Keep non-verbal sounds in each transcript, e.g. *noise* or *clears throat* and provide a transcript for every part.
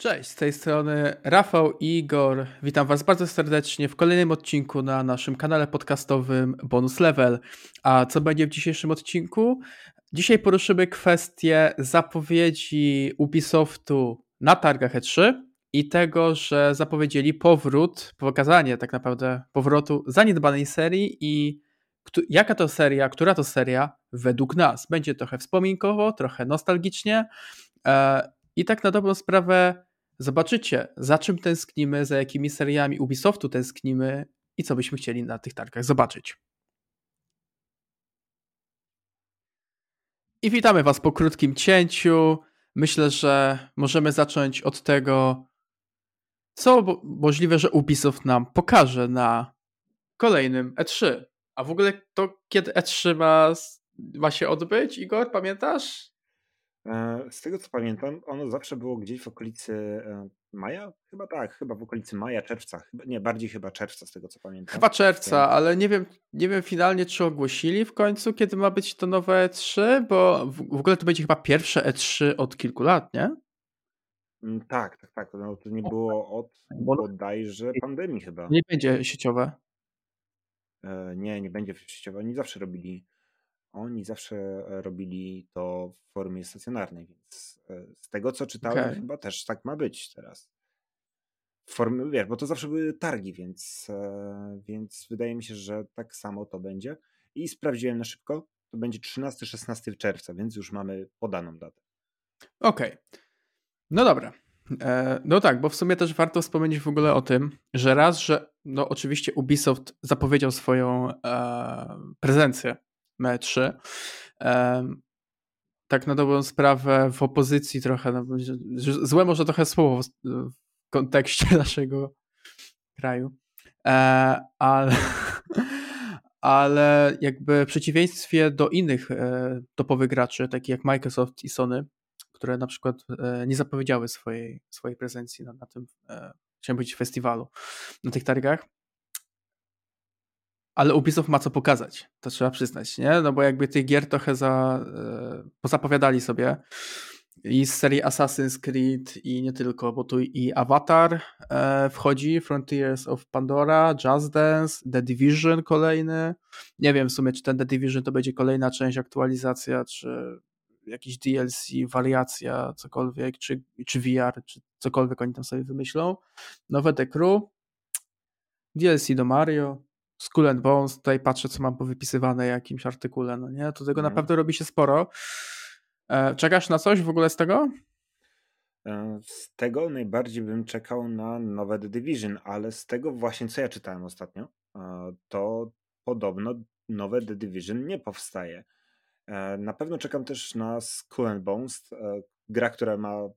Cześć, z tej strony Rafał i Igor. Witam Was bardzo serdecznie w kolejnym odcinku na naszym kanale podcastowym Bonus Level. A co będzie w dzisiejszym odcinku? Dzisiaj poruszymy kwestię zapowiedzi Ubisoftu na targach E3 i tego, że zapowiedzieli powrót, pokazanie tak naprawdę powrotu zaniedbanej serii i jaka to seria, która to seria według nas. Będzie trochę wspominkowo, trochę nostalgicznie e, i tak na dobrą sprawę zobaczycie, za czym tęsknimy, za jakimi seriami Ubisoftu tęsknimy i co byśmy chcieli na tych targach zobaczyć. I witamy Was po krótkim cięciu. Myślę, że możemy zacząć od tego, co możliwe, że Ubisoft nam pokaże na kolejnym E3. A w ogóle to kiedy E3 ma, ma się odbyć, Igor, pamiętasz? E, z tego co pamiętam, ono zawsze było gdzieś w okolicy e, maja? Chyba tak, chyba w okolicy maja, czerwca. Chyba, nie, bardziej chyba czerwca, z tego co pamiętam. Chyba czerwca, ale nie wiem, nie wiem finalnie, czy ogłosili w końcu, kiedy ma być to nowe E3, bo w, ogóle to będzie chyba pierwsze E3 od kilku lat, nie? Mm, tak, tak, tak. No, to nie było od bodajże pandemii chyba. Nie będzie sieciowe. E, nie, nie będzie sieciowe. Oni zawsze robili oni zawsze e, robili to w formie stacjonarnej, więc e, z tego co czytałem, okay. chyba też tak ma być teraz. W formie, wiesz, bo to zawsze były targi, więc, e, więc wydaje mi się, że tak samo to będzie. I sprawdziłem na szybko, to będzie 13-16 czerwca, więc już mamy podaną datę. Okej. Okay. No dobra. No tak, bo w sumie też warto wspomnieć w ogóle o tym, że raz, że no oczywiście Ubisoft zapowiedział swoją e, prezencję metrze. Tak na dobrą sprawę w opozycji trochę, no, złe może trochę słowo w kontekście *laughs* naszego kraju, e, ale, *laughs* ale jakby w przeciwieństwie do innych e, topowych graczy, takich jak Microsoft i Sony, które na przykład e, nie zapowiedziały swojej, swojej prezencji na, na tym, chciałem powiedzieć, festiwalu, na tych targach, ale Ubisoft ma co pokazać, to trzeba przyznać, nie? No bo jakby tych gier trochę za, e, pozapowiadali sobie i z serii Assassin's Creed i nie tylko, bo tu i Avatar e, wchodzi, Frontiers of Pandora, Just Dance, The Division kolejny. Nie wiem w sumie, czy ten The Division to będzie kolejna część, aktualizacja, czy jakiś DLC, wariacja, cokolwiek, czy, czy VR, czy cokolwiek oni tam sobie wymyślą. Nowe The Crew, DLC do Mario, Skull and Bones, tutaj patrzę, co mam powypisywane w jakimś artykule, no nie? To tego mhm. naprawdę robi się sporo. E, czekasz na coś w ogóle z tego? E, z tego najbardziej bym czekał na nowe The Division, ale z tego właśnie, co ja czytałem ostatnio, e, to podobno nowe The Division nie powstaje. Na pewno czekam też na Skull and Bones, gra, która ma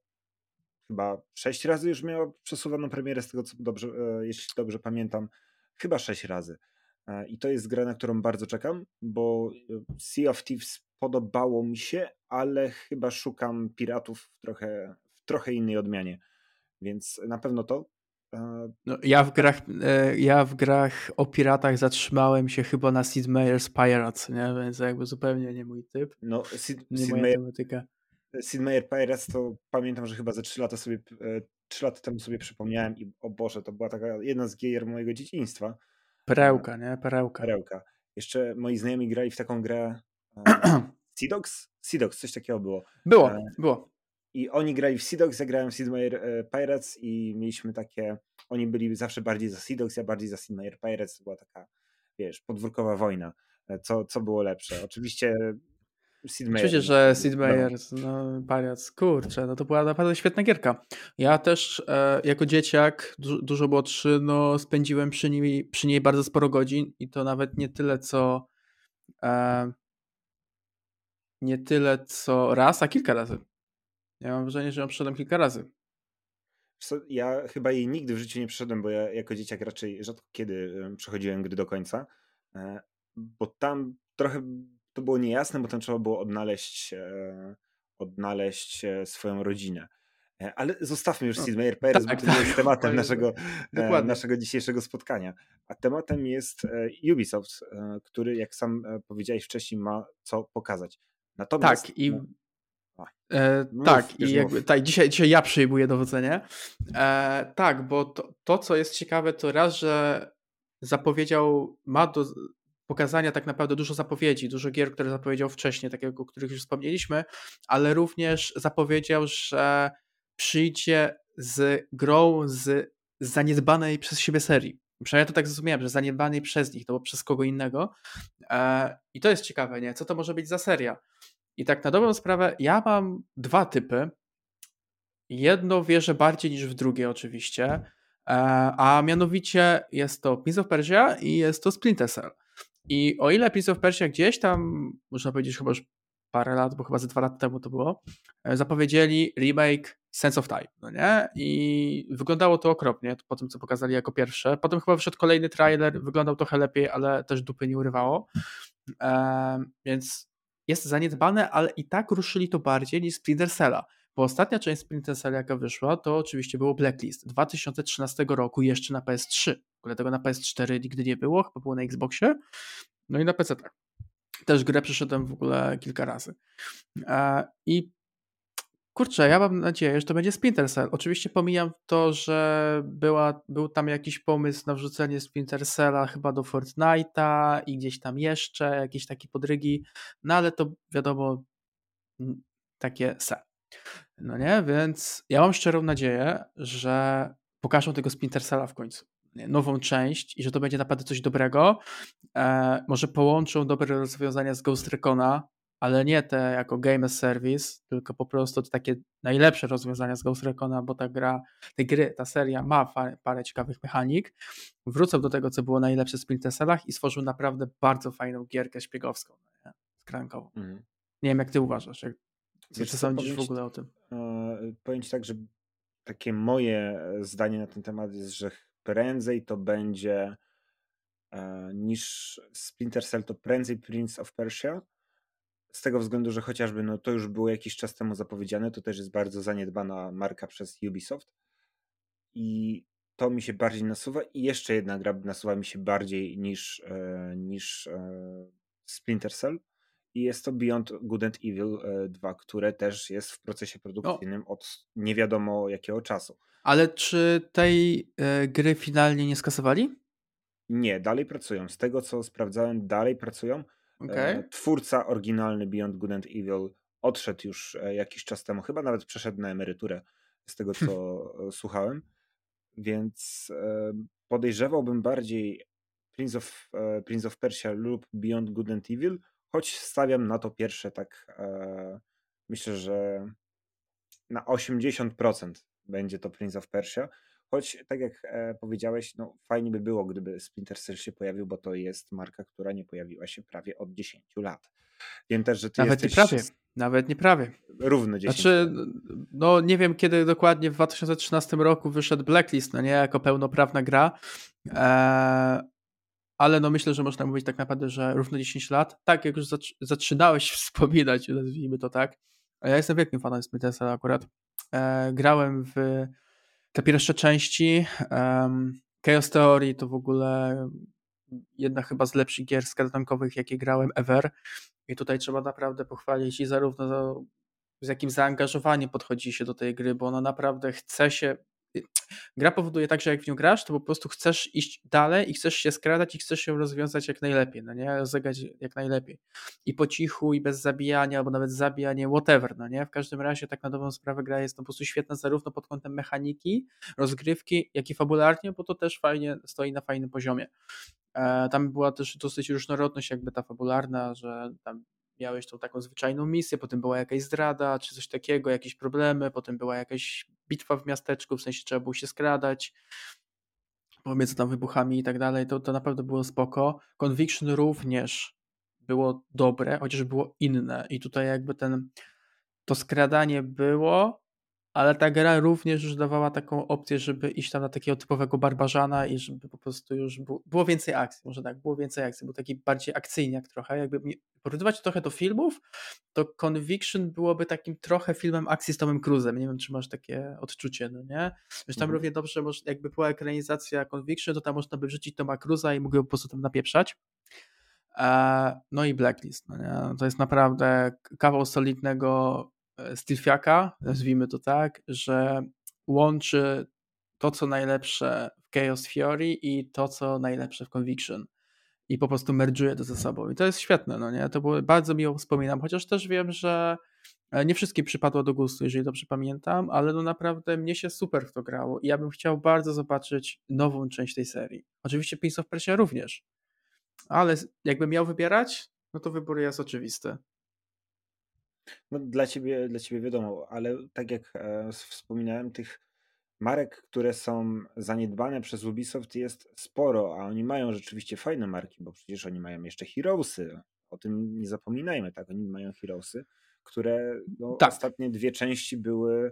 chyba sześć razy już miała przesuwaną premierę, z tego co dobrze, jeśli dobrze pamiętam, chyba sześć razy. E, I to jest gra, na którą bardzo czekam, bo e, Sea of Thieves podobało mi się, ale chyba szukam piratów w trochę, w trochę innej odmianie. Więc na pewno to. E, no, ja, w grach, ja w grach o piratach zatrzymałem się chyba na Sid Meier's Pirates, nie? więc jakby zupełnie nie mój typ. No, Sid, nie Sid moja Meier, tematyka. Sid Meier Pirates to pamiętam, że chyba ze 3 lata sobie 3 lata temu sobie przypomniałem i o Boże, to była taka jedna z gier mojego dzieciństwa. Perełka, nie? Perełka. Perełka. Jeszcze moi znajomi grali w taką grę *clears throat* Sidox? Sidox, coś takiego było. Było, e, było. I oni grali w Sidox, ja grałem w Sid Meier e, Pirates i mieliśmy takie, oni byli zawsze bardziej za Sidox, ja bardziej za Sid Meier Pirates, to była taka, wiesz, podwórkowa wojna. E, co, co było lepsze? Oczywiście Sid Meier. Oczywiście, że Sid Meier, no, pariac, kurczę, no to była naprawdę świetna gierka. Ja też e, jako dzieciak, du dużo młodszy, no spędziłem przy niej, przy niej bardzo sporo godzin i to nawet nie tyle co e, nie tyle co raz, a kilka razy. Ja mam wrażenie, że ją przeszedłem kilka razy. Ja chyba jej nigdy w życiu nie przeszedłem, bo ja jako dzieciak raczej rzadko kiedy przechodziłem gry do końca, e, bo tam trochę to było niejasne, bo tam trzeba było odnaleźć, e, odnaleźć e, swoją rodzinę. E, ale zostawmy już no, Sid Meier Perez, tak, bo *laughs* to tak, nie jest tematem naszego, naszego dzisiejszego spotkania. A tematem jest Ubisoft, który, jak sam powiedziałeś wcześniej, ma co pokazać. Natomiast, tak, i, no, E, mów, tak, i jakby, tak, dzisiaj, dzisiaj ja przyjmuję dowodzenie. E, tak, bo to, to, co jest ciekawe, to raz, że zapowiedział, ma do pokazania tak naprawdę dużo zapowiedzi, dużo gier, które zapowiedział wcześniej, takiego, o których już wspomnieliśmy, ale również zapowiedział, że przyjdzie z grą z zaniedbanej przez siebie serii. Przynajmniej to tak zrozumiałem, że zaniedbanej przez nich, to było przez kogo innego. E, I to jest ciekawe, nie? Co to może być za seria? I tak na dobrą sprawę, ja mam dwa typy. Jedno wierzę bardziej niż w drugie, oczywiście. E, a mianowicie jest to Prince of Persia i jest to Splinter Cell. I o ile Prince of Persia gdzieś tam, można powiedzieć chyba już parę lat, bo chyba ze dwa lata temu to było, e, zapowiedzieli remake Sense of Time, no nie? I wyglądało to okropnie po tym, co pokazali jako pierwsze. Potem chyba wyszedł kolejny trailer, wyglądał trochę lepiej, ale też dupy nie urywało. E, więc jest zaniedbane, ale i tak ruszyli to bardziej niż Splinter Cella. Bo ostatnia część Splinter jaka wyszła, to oczywiście było Blacklist 2013 roku, jeszcze na PS3. W ogóle tego na PS4 nigdy nie było, chyba było na Xboxie. No i na PC tak. Też grę przeszedłem w ogóle kilka razy. I kurczę, ja mam nadzieję, że to będzie Splinter Cell. Oczywiście pomijam to, że była, był tam jakiś pomysł na wrzucenie Splinter Cella chyba do Fortnite'a i gdzieś tam jeszcze, jakieś takie podrygi, no ale to wiadomo, takie se. No nie, więc ja mam szczerą nadzieję, że pokażą tego Splinter Cella w końcu. Nową część i że to będzie naprawdę coś dobrego. E, może połączą dobre rozwiązania z Ghost Recona, ale nie te jako game as service, tylko po prostu takie najlepsze rozwiązania z Ghost Recona, bo ta gra, te gry, ta seria ma parę ciekawych mechanik. Wrócę do tego, co było najlepsze w Splinter Cellach i stworzył naprawdę bardzo fajną gierkę szpiegowską, nie? skrankową. Mm. Nie wiem, jak ty uważasz, jak, co ty sądzisz w ogóle o tym? Yy, powiem ci tak, że takie moje zdanie na ten temat jest, że prędzej to będzie e, niż Splinter Cell, to prędzej Prince of Persia, z tego względu, że chociażby no, to już było jakiś czas temu zapowiedziane, to też jest bardzo zaniedbana marka przez Ubisoft. I to mi się bardziej nasuwa. I jeszcze jedna gra nasuwa mi się bardziej niż, e, niż e, Splinter Cell. I jest to Beyond Good and Evil 2, e, które też jest w procesie produkcyjnym o. od nie wiadomo jakiego czasu. Ale czy tej e, gry finalnie nie skasowali? Nie, dalej pracują. Z tego co sprawdzałem, dalej pracują. Okay. Twórca oryginalny Beyond Good and Evil odszedł już e, jakiś czas temu, chyba nawet przeszedł na emeryturę, z tego co e, *laughs* słuchałem. Więc e, podejrzewałbym bardziej Prince of, Prince of Persia lub Beyond Good and Evil, choć stawiam na to pierwsze tak myślę, że na 80% będzie to Prince of Persia, Choć, tak jak e, powiedziałeś, no, fajnie by było, gdyby Splinter Cell się pojawił, bo to jest marka, która nie pojawiła się prawie od 10 lat. Wiem też, że ty Nawet jesteś... nie prawie. Nawet nie prawie. Równo 10 Znaczy, no nie wiem kiedy dokładnie w 2013 roku wyszedł Blacklist, no nie, jako pełnoprawna gra, eee, ale no myślę, że można mówić tak naprawdę, że równo 10 lat. Tak, jak już zaczynałeś *laughs* wspominać, nazwijmy to tak, ja jestem wielkim fanem Cell akurat. Eee, grałem w te pierwsze części um, Chaos Theory to w ogóle jedna chyba z lepszych gier skradankowych, jakie grałem ever. I tutaj trzeba naprawdę pochwalić i zarówno z jakim zaangażowaniem podchodzi się do tej gry, bo ona naprawdę chce się gra powoduje tak, że jak w nią grasz, to po prostu chcesz iść dalej i chcesz się skradać i chcesz się rozwiązać jak najlepiej, no nie? Rozegrać jak najlepiej. I po cichu, i bez zabijania, albo nawet zabijanie, whatever, no nie? W każdym razie tak na dobrą sprawę gra jest po prostu świetna zarówno pod kątem mechaniki, rozgrywki, jak i fabularnie, bo to też fajnie stoi na fajnym poziomie. E, tam była też dosyć różnorodność jakby ta fabularna, że tam miałeś tą taką zwyczajną misję, potem była jakaś zdrada, czy coś takiego, jakieś problemy, potem była jakaś bitwa w miasteczku, w sensie trzeba było się skradać pomiędzy tam wybuchami i tak dalej, to, to naprawdę było spoko. Conviction również było dobre, chociaż było inne i tutaj jakby ten to skradanie było, ale ta gra również już dawała taką opcję, żeby iść tam na takiego typowego barbarzana i żeby po prostu już było, było więcej akcji, może tak, było więcej akcji, był taki bardziej akcyjniak trochę, jakby porównywać trochę do filmów, to Conviction byłoby takim trochę filmem akcji z Tomem Cruise'em, nie wiem, czy masz takie odczucie, no nie? Wiesz, tam mhm. równie dobrze, jakby była ekranizacja Conviction, to tam można by wrzucić Toma Cruise'a i mógł po prostu tam napieprzać. E, no i Blacklist, no nie? To jest naprawdę kawał solidnego Stilfiaka, nazwijmy to tak, że łączy to, co najlepsze w Chaos Fury i to, co najlepsze w Conviction. I po prostu merge'uje to ze sobą. I to jest świetne, no nie? To było bardzo miło wspominam, chociaż też wiem, że e, nie wszystkim przypadło do gustu, jeżeli dobrze pamiętam, ale no naprawdę mnie się super w to grało i ja bym chciał bardzo zobaczyć nową część tej serii. Oczywiście Prince of Persia również, ale jakbym miał wybierać, no to wybór jest oczywisty. No dla ciebie, dla ciebie wiadomo, ale tak jak e, wspominałem, tych marek, które są zaniedbane przez Ubisoft jest sporo, a oni mają rzeczywiście fajne marki, bo przecież oni mają jeszcze Heroesy. O tym nie zapominajmy, tak? Oni mają Heroesy, które no, tak. ostatnie dwie części były,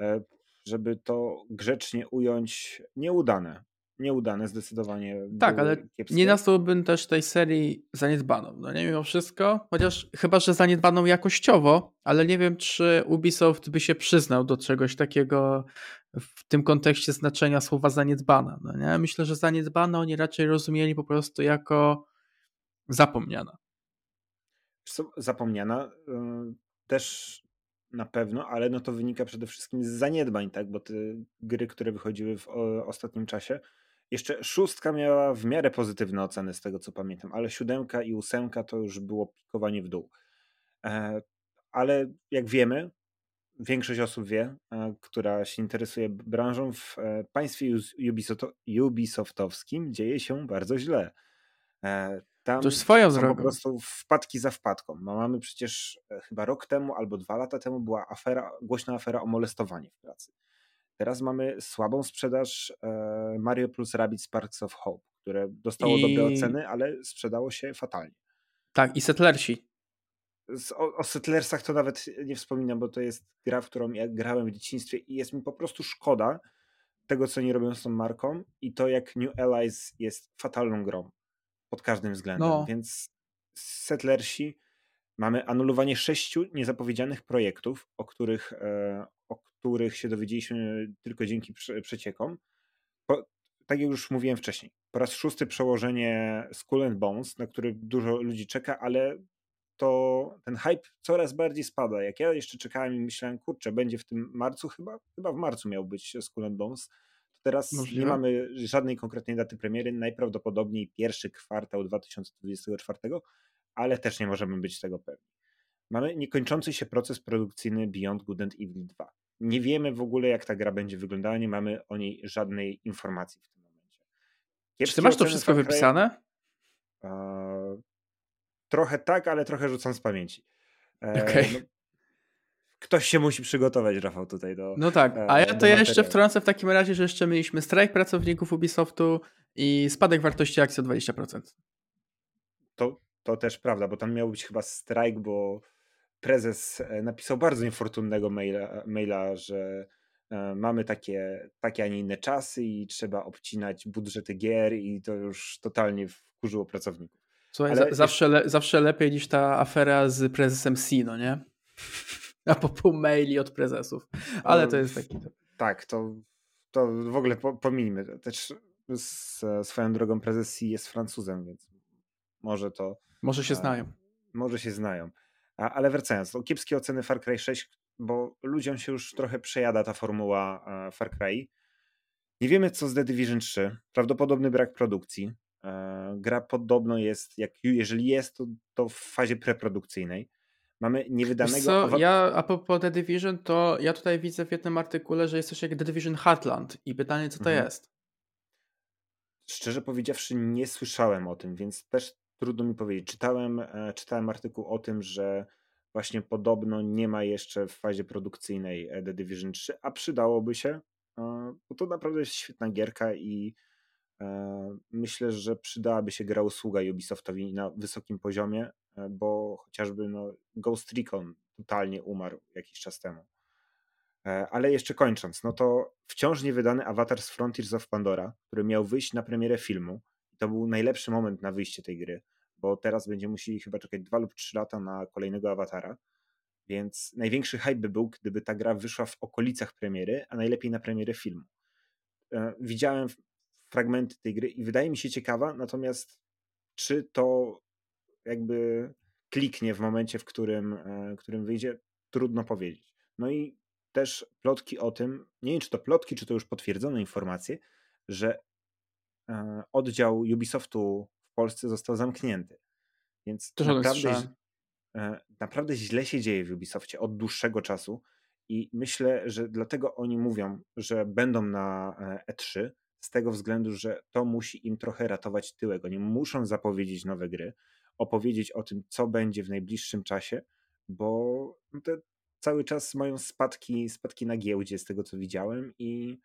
e, żeby to grzecznie ująć, nieudane nieudane zdecydowanie. Tak, ale kiepskie. nie nazwałbym też tej serii zaniedbaną. No nie mimo wszystko, chociaż chyba, że zaniedbaną jakościowo, ale nie wiem, czy Ubisoft by się przyznał do czegoś takiego w tym kontekście znaczenia słowa zaniedbana. No nie? Myślę, że zaniedbana oni raczej rozumieli po prostu jako zapomniana. Zapomniana y, też na pewno, ale no to wynika przede wszystkim z zaniedbań, tak? Bo te gry, które wychodziły w ostatnim czasie, jeszcze szóstka miała w miarę pozytywne oceny z tego co pamiętam, ale siódemka i ósemka to już było pikowanie w dół. E, ale jak wiemy, większość osób wie, e, która się interesuje branżą, w e, państwie Ubisoftowskim dzieje się bardzo źle. Tam to swoją drogą. po prostu wpadki za wpadką. No, mamy przecież chyba rok temu albo dwa lata temu była afera, głośna afera o molestowanie w pracy. Teraz mamy słabą sprzedaż e, Mario plus Rabbids Sparks of Hope, które dostało I... dobre oceny, ale sprzedało się fatalnie. Tak, i Settlersi. O, o Settlersach to nawet nie wspominam, bo to jest gra, w którą ja grałem w dzieciństwie i jest mi po prostu szkoda tego, co nie robią z tą marką i to, jak New Allies jest fatalną grą pod każdym względem. No. Więc Settlersi mamy anulowanie sześciu niezapowiedzianych projektów, o których, e, o których się dowiedzieliśmy tylko dzięki przeciekom. Po, tak jak już mówiłem wcześniej, po raz szósty przełożenie Skull and Bones, na który dużo ludzi czeka, ale to ten hype coraz bardziej spada. Jak ja jeszcze czekałem i myślałem, kurczę, będzie w tym marcu chyba, chyba w marcu miał być Skull and Bones, to teraz Możliwe? nie mamy żadnej konkretnej daty premiery, najprawdopodobniej pierwszy kwartał 2024, ale też nie możemy być tego pewni. Mamy niekończący się proces produkcyjny Beyond Good and Evil 2. Nie wiemy w ogóle, jak ta gra będzie wyglądała, nie mamy o niej żadnej informacji w tym momencie. Kiepskie Czy ty masz to wszystko wypisane? E, trochę tak, ale trochę rzucam z pamięci. E, okay. no, ktoś się musi przygotować, Rafał, tutaj do. No tak, e, a ja to ja jeszcze wtrącę w takim razie, że jeszcze mieliśmy strajk pracowników Ubisoftu i spadek wartości akcji o 20%. To, to też prawda, bo tam miał być chyba strajk, bo prezes e, napisał bardzo niefortunnego maila, maila że e, mamy takie, takie, a nie inne czasy i trzeba obcinać budżety gier i to już totalnie wkurzyło pracowników. Słuchaj, zawsze, le, zawsze lepiej niż ta afera z prezesem C, no nie? *laughs* A po pół maili od prezesów. Ale to jest taki... Tak, to, to w ogóle pomijmy. Też z, swoją drogą prezes C jest Francuzem, więc może to... Może się znają. Może się znają. Ale wracając, to kiepskie oceny Far Cry 6, bo ludziom się już trochę przejada ta formuła e, Far Cry. Nie wiemy, co z The Division 3. Prawdopodobny brak produkcji. E, gra podobno jest, jak, jeżeli jest, to, to w fazie preprodukcyjnej. Mamy niewydanego... Co, ja, a propos The Division, to ja tutaj widzę w jednym artykule, że jest coś jak The Division Heartland i pytanie, co to mhm. jest? Szczerze powiedziawszy, nie słyszałem o tym, więc też trudno mi powiedzieć. Czytałem, e, czytałem artykuł o tym, że właśnie podobno nie ma jeszcze w fazie produkcyjnej The Division 3, a przydałoby się, e, bo to naprawdę jest świetna gierka i e, myślę, że przydałaby się gra usługa Ubisoftowi na wysokim poziomie, bo chociażby no, Ghost Recon totalnie umarł jakiś czas temu. Ale jeszcze kończąc, no to wciąż niewydany Avatar z Frontiers of Pandora, który miał wyjść na premierę filmu, to był najlepszy moment na wyjście tej gry, bo teraz będziemy musieli chyba czekać dwa lub trzy lata na kolejnego awatara. Więc największy hype by był, gdyby ta gra wyszła w okolicach premiery, a najlepiej na premierę filmu. E, widziałem fragmenty tej gry i wydaje mi się ciekawa, natomiast czy to jakby kliknie w momencie, w którym, w e, którym wyjdzie, trudno powiedzieć. No i też plotki o tym, nie wiem czy to plotki, czy to już potwierdzone informacje, że oddział Ubisoftu w Polsce został zamknięty. Więc to naprawdę, e, naprawdę źle się dzieje w Ubisoftie od dłuższego czasu i myślę, że dlatego oni mówią, że będą na E3, e z tego względu, że to musi im trochę ratować tyłek. Oni muszą zapowiedzieć nowe gry, opowiedzieć o tym, co będzie w najbliższym czasie, bo te cały czas mają spadki, spadki na giełdzie, z tego co widziałem, i,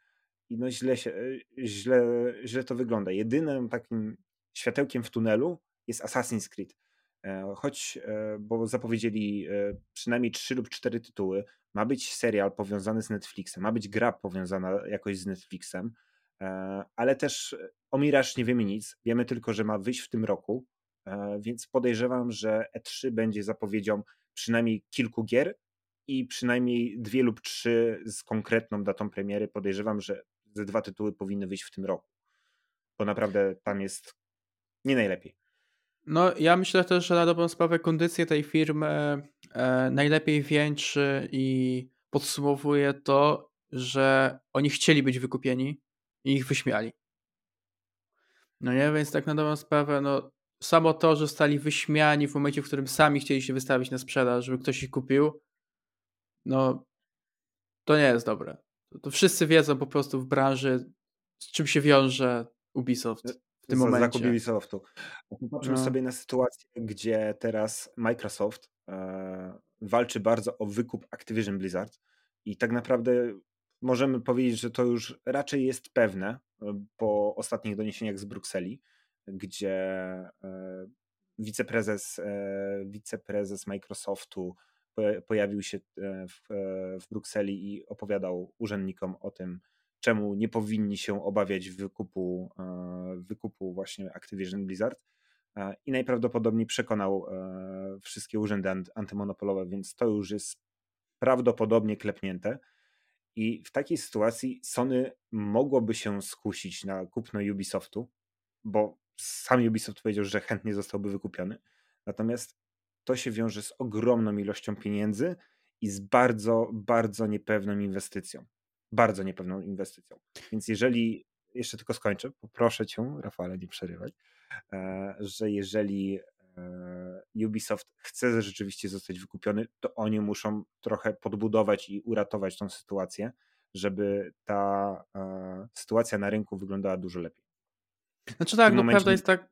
i no źle, się, źle, źle to wygląda. Jedynym takim światełkiem w tunelu jest Assassin's Creed. E, choć, e, bo zapowiedzieli e, przynajmniej trzy lub cztery tytuły, ma być serial powiązany z Netflixem, ma być gra powiązana jakoś z Netflixem, ale też o Mirage nie wiemy nic. Wiemy tylko, że ma wyjść w tym roku, więc podejrzewam, że E3 będzie zapowiedzią przynajmniej kilku gier i przynajmniej dwie lub trzy z konkretną datą premiery. Podejrzewam, że ze dwa tytuły powinny wyjść w tym roku, bo naprawdę tam jest nie najlepiej. No, ja myślę też, że na dobrą sprawę kondycję tej firmy e, najlepiej wieńczy i podsumowuje to, że oni chcieli być wykupieni i ich wyśmiali. No nie, więc tak na dobrą sprawę, no samo to, że zostali wyśmiani w momencie, w którym sami chcieli się wystawić na sprzedaż, żeby ktoś ich kupił, no to nie jest dobre. To, to wszyscy wiedzą po prostu w branży, z czym się wiąże Ubisoft w tym momencie. Zakup Ubisoftu. Popatrzmy no. sobie na sytuację, gdzie teraz Microsoft e, walczy bardzo o wykup Activision Blizzard i tak naprawdę możemy powiedzieć, że to już raczej jest pewne e, po ostatnich doniesieniach z Brukseli, gdzie e, wiceprezes, e, wiceprezes Microsoftu pojawił się w, w Brukseli i opowiadał urzędnikom o tym, czemu nie powinni się obawiać wykupu, wykupu właśnie Activision Blizzard i najprawdopodobniej przekonał wszystkie urzędy antymonopolowe, więc to już jest prawdopodobnie klepnięte. I w takiej sytuacji Sony mogłoby się skusić na kupno Ubisoftu, bo sam Ubisoft powiedział, że chętnie zostałby wykupiony. Natomiast to się wiąże z ogromną ilością pieniędzy i z bardzo, bardzo niepewną inwestycją. Bardzo niepewną inwestycją. Więc jeżeli, jeszcze tylko skończę, poproszę cię, Rafale, nie przerywać, e, że jeżeli e, Ubisoft chce rzeczywiście zostać wykupiony, to oni muszą trochę podbudować i uratować tą sytuację, żeby ta e, sytuacja na rynku wyglądała dużo lepiej. Znaczy tak, no momencie... prawda jest tak.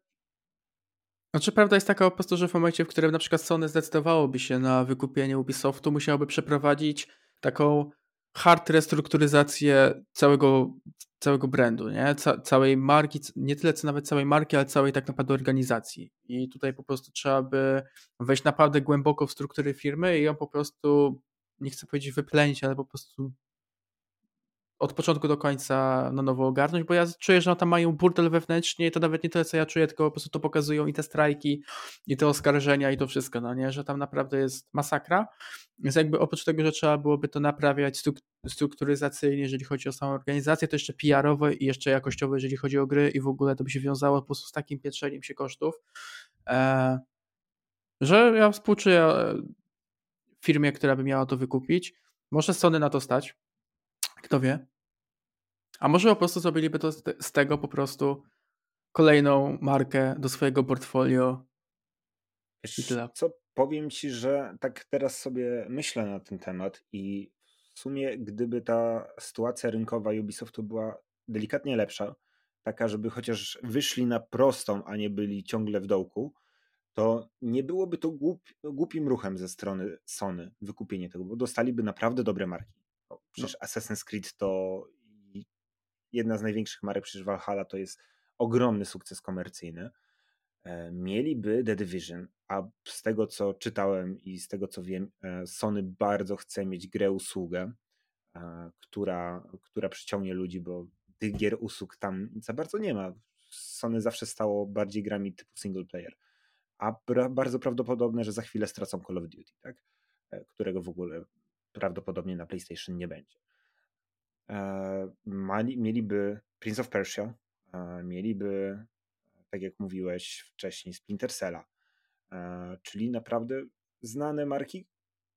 Znaczy prawda jest taka po prostu, że w momencie, w którym na przykład Sony zdecydowałoby się na wykupienie Ubisoftu, musiałoby przeprowadzić taką hard restrukturyzację całego, całego brandu, nie? Ca całej marki, nie tyle co nawet całej marki, ale całej tak naprawdę organizacji. I tutaj po prostu trzeba by wejść naprawdę głęboko w struktury firmy i ją po prostu, nie chcę powiedzieć wyplenić, ale po prostu od początku do końca na nowo ogarnąć, bo ja czuję, że tam mają burdel wewnętrznie i to nawet nie tyle, co ja czuję, tylko po prostu to pokazują i te strajki, i te oskarżenia, i to wszystko, no nie, że tam naprawdę jest masakra. Więc jakby oprócz tego, że trzeba byłoby to naprawiać strukturyzacyjnie, jeżeli chodzi o samą organizację, to jeszcze PR-owo i jeszcze jakościowo, jeżeli chodzi o gry i w ogóle to by się wiązało po prostu z takim pietrzeniem się kosztów, e, że ja współczuję e, firmie, która by miała to wykupić. Może Sony na to stać, kto wie? A może po prostu zrobiliby to z tego po prostu kolejną markę do swojego portfolio. Wiesz, co powiem ci, że tak teraz sobie myślę na ten temat i w sumie gdyby ta sytuacja rynkowa Ubisoftu była delikatnie lepsza, taka, żeby chociaż wyszli na prostą, a nie byli ciągle w dołku, to nie byłoby to głup, głupim ruchem ze strony Sony wykupienie tego, bo dostaliby naprawdę dobre marki. Przecież no. Assassin's Creed to jedna z największych marek, przecież Valhalla to jest ogromny sukces komercyjny. E, mieliby The Division, a z tego co czytałem i z tego co wiem, e, Sony bardzo chce mieć grę usługę, e, która, która przyciągnie ludzi, bo tych gier usług tam za bardzo nie ma. Sony zawsze stało bardziej grami typu single player. A bardzo prawdopodobne, że za chwilę stracą Call of Duty, tak? którego w ogóle prawdopodobnie na PlayStation nie będzie. E, mali, mieliby Prince of Persia, e, mieliby, tak jak mówiłeś wcześniej, Splinter Cella, e, czyli naprawdę znane marki,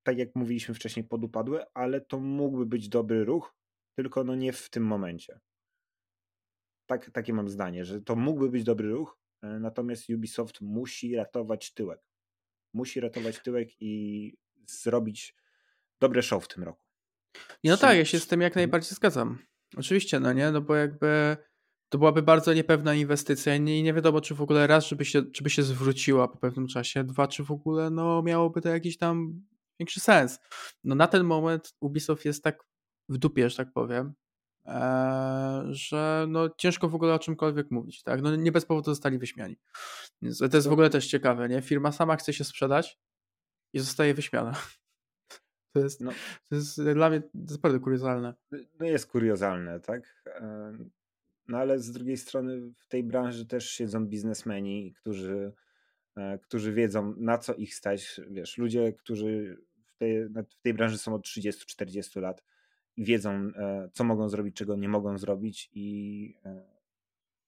tak jak mówiliśmy wcześniej, podupadłe, ale to mógłby być dobry ruch, tylko no nie w tym momencie. Tak, takie mam zdanie, że to mógłby być dobry ruch, natomiast Ubisoft musi ratować tyłek. Musi ratować tyłek i zrobić dobre show w tym roku. No tak, ja się z tym jak mhm. najbardziej zgadzam. Oczywiście, no nie, no bo jakby to byłaby bardzo niepewna inwestycja i nie, nie wiadomo, czy w ogóle raz, żeby się, żeby się zwróciła po pewnym czasie, dwa, czy w ogóle no, miałoby to jakiś tam większy sens. No na ten moment Ubisoft jest tak w dupie, że tak powiem, ee, że no ciężko w ogóle o czymkolwiek mówić, tak? No nie bez powodu zostali wyśmiani. Więc to jest w ogóle też ciekawe, nie? Firma sama chce się sprzedać i zostaje wyśmiana. To jest, no, to jest dla mnie naprawdę kuriozalne. No jest kuriozalne, tak? No ale z drugiej strony w tej branży też siedzą biznesmeni, którzy, e, którzy wiedzą na co ich stać. Wiesz, ludzie, którzy w tej, w tej branży są od 30-40 lat i wiedzą e, co mogą zrobić, czego nie mogą zrobić i e,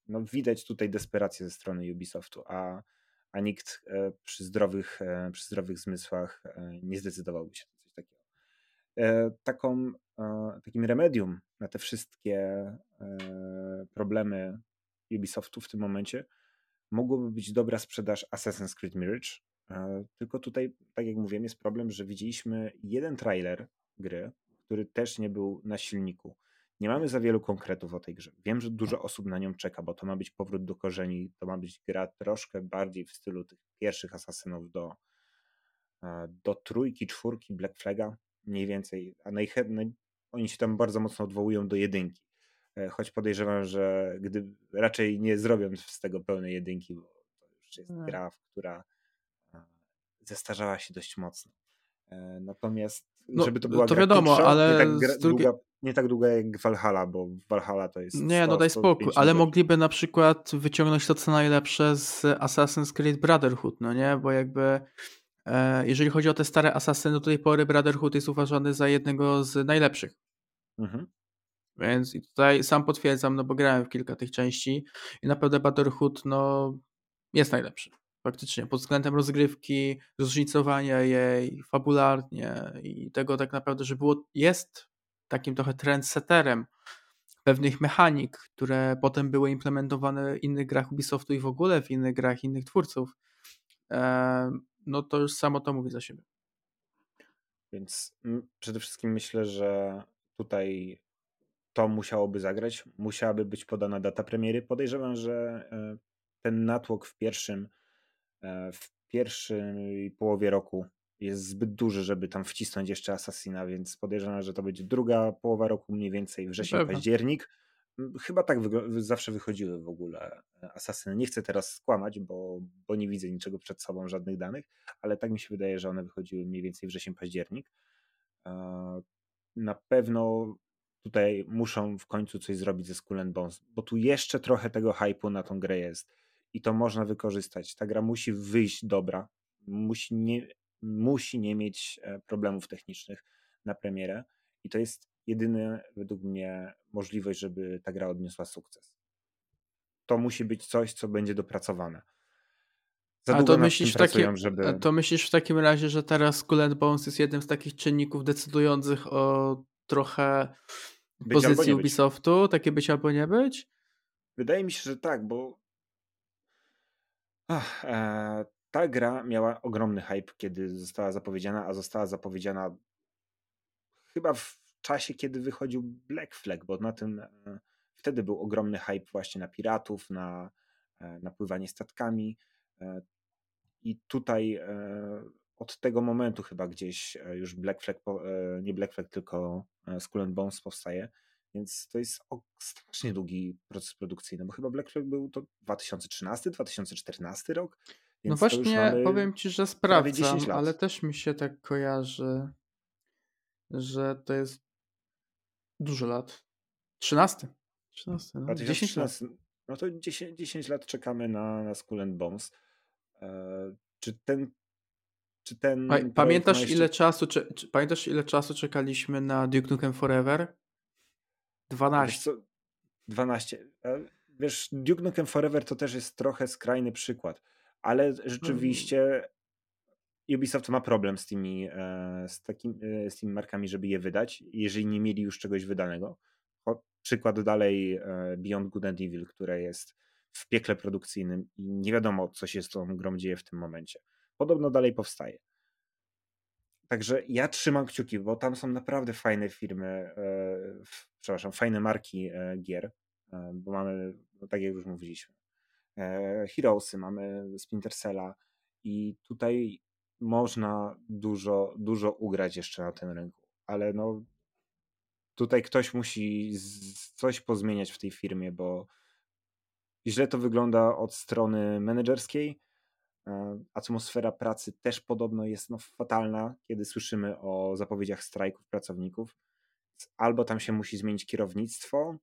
no, widać tutaj desperację ze strony Ubisoftu, a, a nikt przy zdrowych, przy zdrowych zmysłach nie zdecydowałby się. Taką, takim remedium na te wszystkie e, problemy Ubisoftu w tym momencie, mogłoby być dobra sprzedaż Assassin's Creed Mirage. E, tylko tutaj, tak jak mówiłem, jest problem, że widzieliśmy jeden trailer gry, który też nie był na silniku. Nie mamy za wielu konkretów o tej grze. Wiem, że dużo osób na nią czeka, bo to ma być powrót do korzeni, to ma być gra troszkę bardziej w stylu tych pierwszych asasynów do, e, do trójki, czwórki Black Flaga, mniej więcej. A najchętniej, oni się tam bardzo mocno odwołują do jedynki. E, choć podejrzewam, że gdy raczej nie zrobią z tego pełnej jedynki, bo to już jest hmm. gra, która zestarzała się dość mocno. E, natomiast, no, żeby to była to gra wiadomo, krótsza, ale nie tak, gra, długa, nie tak długa jak Valhalla, bo Valhalla to jest. Nie, 100, no daj spokój, ale mogliby na przykład wyciągnąć to co najlepsze z Assassin's Creed Brotherhood, no nie? Bo jakby E, jeżeli chodzi o te stare asasyny, do tej pory Brotherhood jest uważany za jednego z najlepszych. Mhm. Więc i tutaj sam potwierdzam, no bo grałem w kilka tych części i naprawdę Brotherhood no, jest najlepszy. Faktycznie, pod względem rozgrywki, zróżnicowania jej, fabularnie i tego tak naprawdę, że było, jest takim trochę trendsetterem pewnych mechanik, które potem były implementowane w innych grach Ubisoftu i w ogóle w innych grach innych twórców no to już samo to mówi za siebie. Więc przede wszystkim myślę, że tutaj to musiałoby zagrać. Musiałaby być podana data premiery. Podejrzewam, że e, ten natłok w pierwszym, e, w pierwszej połowie roku jest zbyt duży, żeby tam wcisnąć jeszcze Assassina, więc podejrzewam, że to będzie druga połowa roku, mniej więcej wrzesień, październik Chyba tak zawsze wychodziły w ogóle e, asasyny. Nie chcę teraz skłamać, bo, bo nie widzę niczego przed sobą, żadnych danych, ale tak mi się wydaje, że one wychodziły mniej więcej wrzesień, październik. Na pewno tutaj muszą w końcu coś zrobić ze Skull Bones, bo tu jeszcze trochę tego hypu na tą grę jest i to można wykorzystać. Ta gra musi wyjść dobra, musi nie, musi nie mieć e, problemów technicznych na premierę i to jest jedyny według mnie możliwość, żeby ta gra odniosła sukces. To musi być coś, co będzie dopracowane. Za a to myślisz, w takim, żeby... to myślisz w takim razie, że teraz Skull Bones jest jednym z takich czynników decydujących o trochę być pozycji Ubisoftu? Takie być albo nie być? Wydaje mi się, że tak, bo Ach, e, ta gra miała ogromny hype, kiedy została zapowiedziana, a została zapowiedziana chyba w czasie, kiedy wychodził Black Flag, bo na tym e, wtedy był ogromny hype właśnie na piratów, na, e, na pływanie statkami. E, I tutaj od tego momentu chyba gdzieś już Black Flag, nie Black Flag, tylko Skull and Bones powstaje. Więc to jest strasznie długi proces produkcyjny, bo chyba Black Flag był to 2013-2014 rok. no właśnie, powiem ci, że sprawdzam, ale też mi się tak kojarzy, że to jest Dużo lat. 13. 13 no. 10 lat. No to 10, 10 lat czekamy na, na Skull and Bones. E, czy ten czy ten pamiętasz jeszcze... ile czasu czy, czy, pamiętasz ile czasu czekaliśmy na Duke Nukem Forever? 12. Wiesz 12. E, wiesz, Duke Nukem Forever to też jest trochę skrajny przykład, ale rzeczywiście Ubisoft ma problem z tymi, e, z, takim, e, z tymi markami, żeby je wydać, jeżeli nie mieli już czegoś wydanego. Przykład dalej Beyond Good and Evil, które jest w piekle produkcyjnym i nie wiadomo, co się z tą grą dzieje w tym momencie. Podobno dalej powstaje. Także ja trzymam kciuki, bo tam są naprawdę fajne firmy, e, przepraszam, fajne marki e, gier, e, bo mamy, no tak jak już mówiliśmy, e, Heroesy, mamy Splinter Cella i tutaj można dużo, dużo ugrać jeszcze na tym rynku, ale no tutaj ktoś musi coś pozmieniać w tej firmie, bo źle to wygląda od strony menedżerskiej, E, atmosfera pracy też podobno jest no, fatalna, kiedy słyszymy o zapowiedziach strajków pracowników. Albo tam się musi zmienić kierownictwo,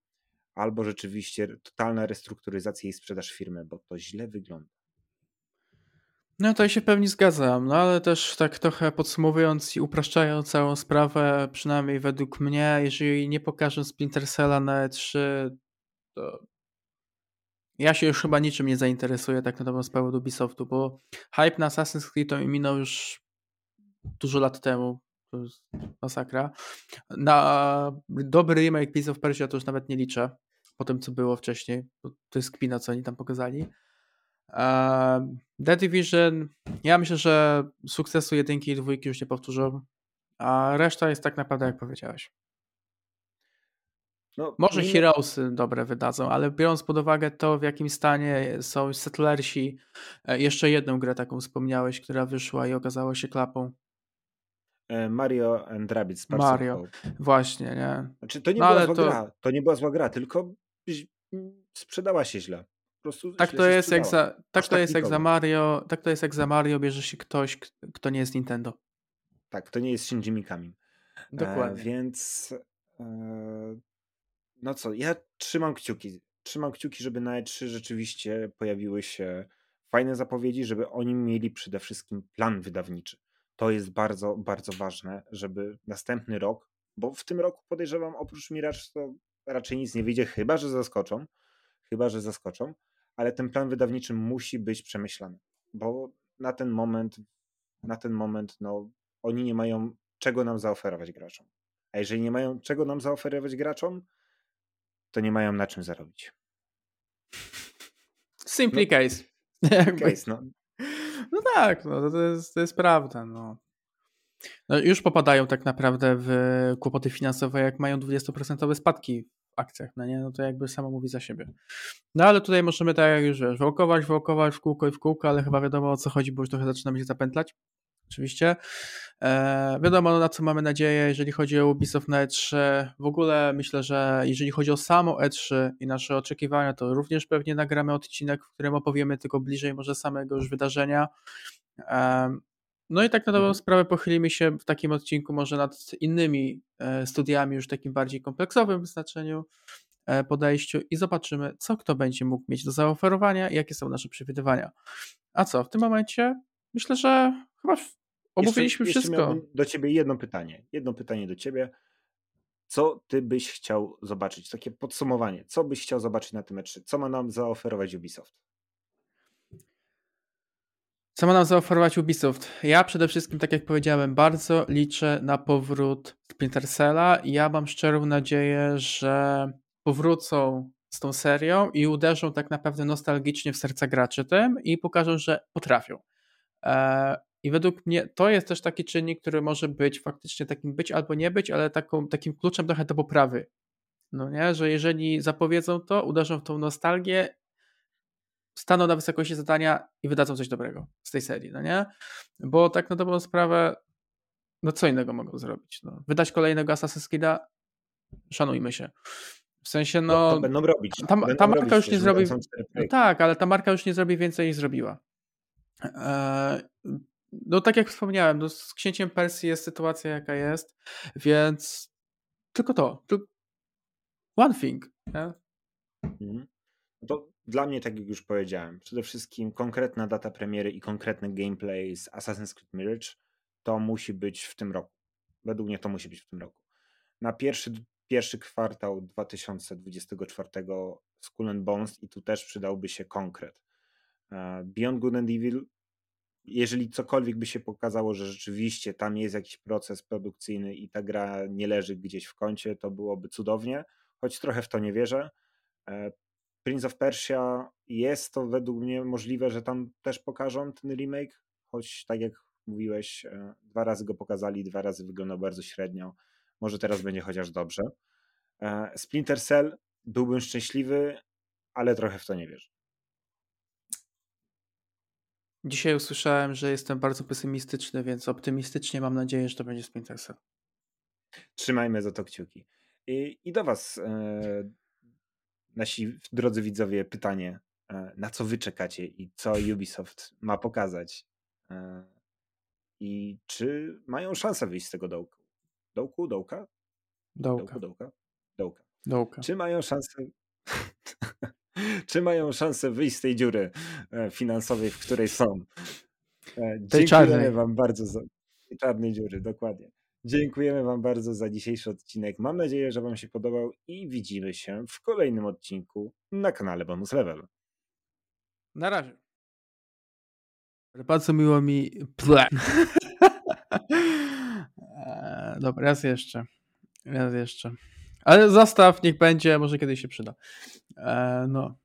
albo rzeczywiście totalna restrukturyzacja i sprzedaż firmy, bo to źle wygląda. No to się pewnie zgadzam, no ale też tak trochę podsumowując i upraszczając całą sprawę, przynajmniej według mnie, jeżeli nie pokażę Splinter Cella na E3, to ja się już chyba niczym nie zainteresuję tak na dobrą sprawę Ubisoftu, bo hype na Assassin's Creed to mi minął już dużo lat temu. To jest masakra. Na dobry remake Piece of Persia to już nawet nie liczę po tym, co było wcześniej. To jest kpina, co oni tam pokazali. The Division, ja myślę, że sukcesu jedynki i dwójki już nie powtórzą, a reszta jest tak naprawdę jak powiedziałeś. No, Może mimo... Heroesy dobre wydadzą, ale biorąc pod uwagę to, w jakim stanie są Settlersi, e, jeszcze jedną grę taką wspomniałeś, która wyszła i okazała się klapą. E, Mario and Rabbids Mario, właśnie, nie? Znaczy, to nie no, była zła to... gra, to nie była zła gra, tylko sprzedała się źle. Tak to jest jak za, tak to jest jak za Mario, tak to jest jak za Mario bierze się ktoś, kto nie jest Nintendo. Tak, to nie jest Shinji Mikami. Dokładnie. E, więc e, no co, ja trzymam kciuki. Trzymam kciuki, żeby na E3 rzeczywiście pojawiły się fajne zapowiedzi, żeby oni mieli przede wszystkim plan wydawniczy. To jest bardzo, bardzo ważne, żeby następny rok, bo w tym roku podejrzewam, oprócz Mirage to raczej nic nie wyjdzie, chyba że zaskoczą. Chyba że zaskoczą, ale ten plan wydawniczy musi być przemyślany, bo na ten moment, na ten moment, no, oni nie mają czego nam zaoferować graczom. A jeżeli nie mają czego nam zaoferować graczom, to nie mają na czym zarobić. Simply no, case. *laughs* case no. no tak, no, to, jest, to jest prawda. No. No, już popadają tak naprawdę w kłopoty finansowe, jak mają 20% spadki akcjach, no nie? No to jakby samo mówi za siebie. No ale tutaj możemy tak jak już wiesz, wołkować, wołkować w kółko i w kółko, ale chyba wiadomo o co chodzi, bo już trochę zaczynamy się zapętlać oczywiście. E, wiadomo, na co mamy nadzieję, jeżeli chodzi o Ubisoft na E3. W ogóle myślę, że jeżeli chodzi o samo E3 i nasze oczekiwania, to również pewnie nagramy odcinek, w którym opowiemy tylko bliżej może samego już wydarzenia. E, no i tak na dobrą mhm. sprawę pochylimy się w takim odcinku może nad innymi e, studiami już w takim bardziej kompleksowym znaczeniu e, podejściu i zobaczymy, co kto będzie mógł mieć do zaoferowania i jakie są nasze przewidywania. A co, w tym momencie myślę, że chyba Omówiliśmy jeszcze, wszystko. Jeszcze do ciebie jedno pytanie. Jedno pytanie do ciebie. Co ty byś chciał zobaczyć? Takie podsumowanie. Co byś chciał zobaczyć na tym meczu? Co ma nam zaoferować Ubisoft? Co ma nam zaoferować Ubisoft? Ja przede wszystkim, tak jak powiedziałem, bardzo liczę na powrót Splinter Cella i ja mam szczerą nadzieję, że powrócą z tą serią i uderzą tak naprawdę nostalgicznie w serca graczy tym i pokażą, że potrafią. E, i według mnie to jest też taki czynnik, który może być faktycznie takim być albo nie być, ale taką, takim kluczem trochę do poprawy. No nie, że jeżeli zapowiedzą to, uderzą w tą nostalgię, staną na wysokości zadania i wydadzą coś dobrego z tej serii, no nie? Bo tak na dobrą sprawę, no co innego mogą zrobić? No, wydać kolejnego Assassin's Creed'a? Szanujmy się. W sensie, no. no to będą robić. Ta, będą ta marka robić, już nie zrobi. No tak, ale ta marka już nie zrobi więcej niż zrobiła. Eee, no tak jak wspomniałem, no z księciem Persji jest sytuacja jaka jest, więc tylko to. Tylko one thing. Nie? Mhm. To dla mnie, tak jak już powiedziałem, przede wszystkim konkretna data premiery i konkretny gameplay z Assassin's Creed Mirage to musi być w tym roku. Według mnie to musi być w tym roku. Na pierwszy, pierwszy kwartał 2024 Skull Bones i tu też przydałby się konkret. E, Beyond Good and Evil jeżeli cokolwiek by się pokazało, że rzeczywiście tam jest jakiś proces produkcyjny i ta gra nie leży gdzieś w kącie, to byłoby cudownie, choć trochę w to nie wierzę. Prince of Persia jest to według mnie możliwe, że tam też pokażą ten remake, choć tak jak mówiłeś, e, dwa razy go pokazali, dwa razy wyglądał bardzo średnio. Może teraz będzie chociaż dobrze. E, Splinter Cell byłbym szczęśliwy, ale trochę w to nie wierzę. Dzisiaj usłyszałem, że jestem bardzo pesymistyczny, więc optymistycznie mam nadzieję, że to będzie Splinter Cell. Trzymajmy za to kciuki. I, i do Was, e, nasi drodzy widzowie, pytanie. E, na co Wy czekacie i co Ubisoft ma pokazać? E, I czy mają szansę wyjść z tego dołku? Dołku? Dołka? Dołka. Dołku, dołka? Dołka. Dołka. Czy mają szansę *laughs* czy mają szansę wyjść z tej dziury e, finansowej, w której są. Dziękujemy. Wam bardzo za czarnej dziury, dokładnie. Dziękujemy Wam bardzo za dzisiejszy odcinek. Mam nadzieję, że Wam się podobał i widzimy się w kolejnym odcinku na kanale Bonus Level. Na razie. Bardzo miło mi. Ple. *laughs* E, dobra, raz jeszcze. Raz jeszcze. Ale zastaw, niech będzie, może kiedyś się przyda. E, no.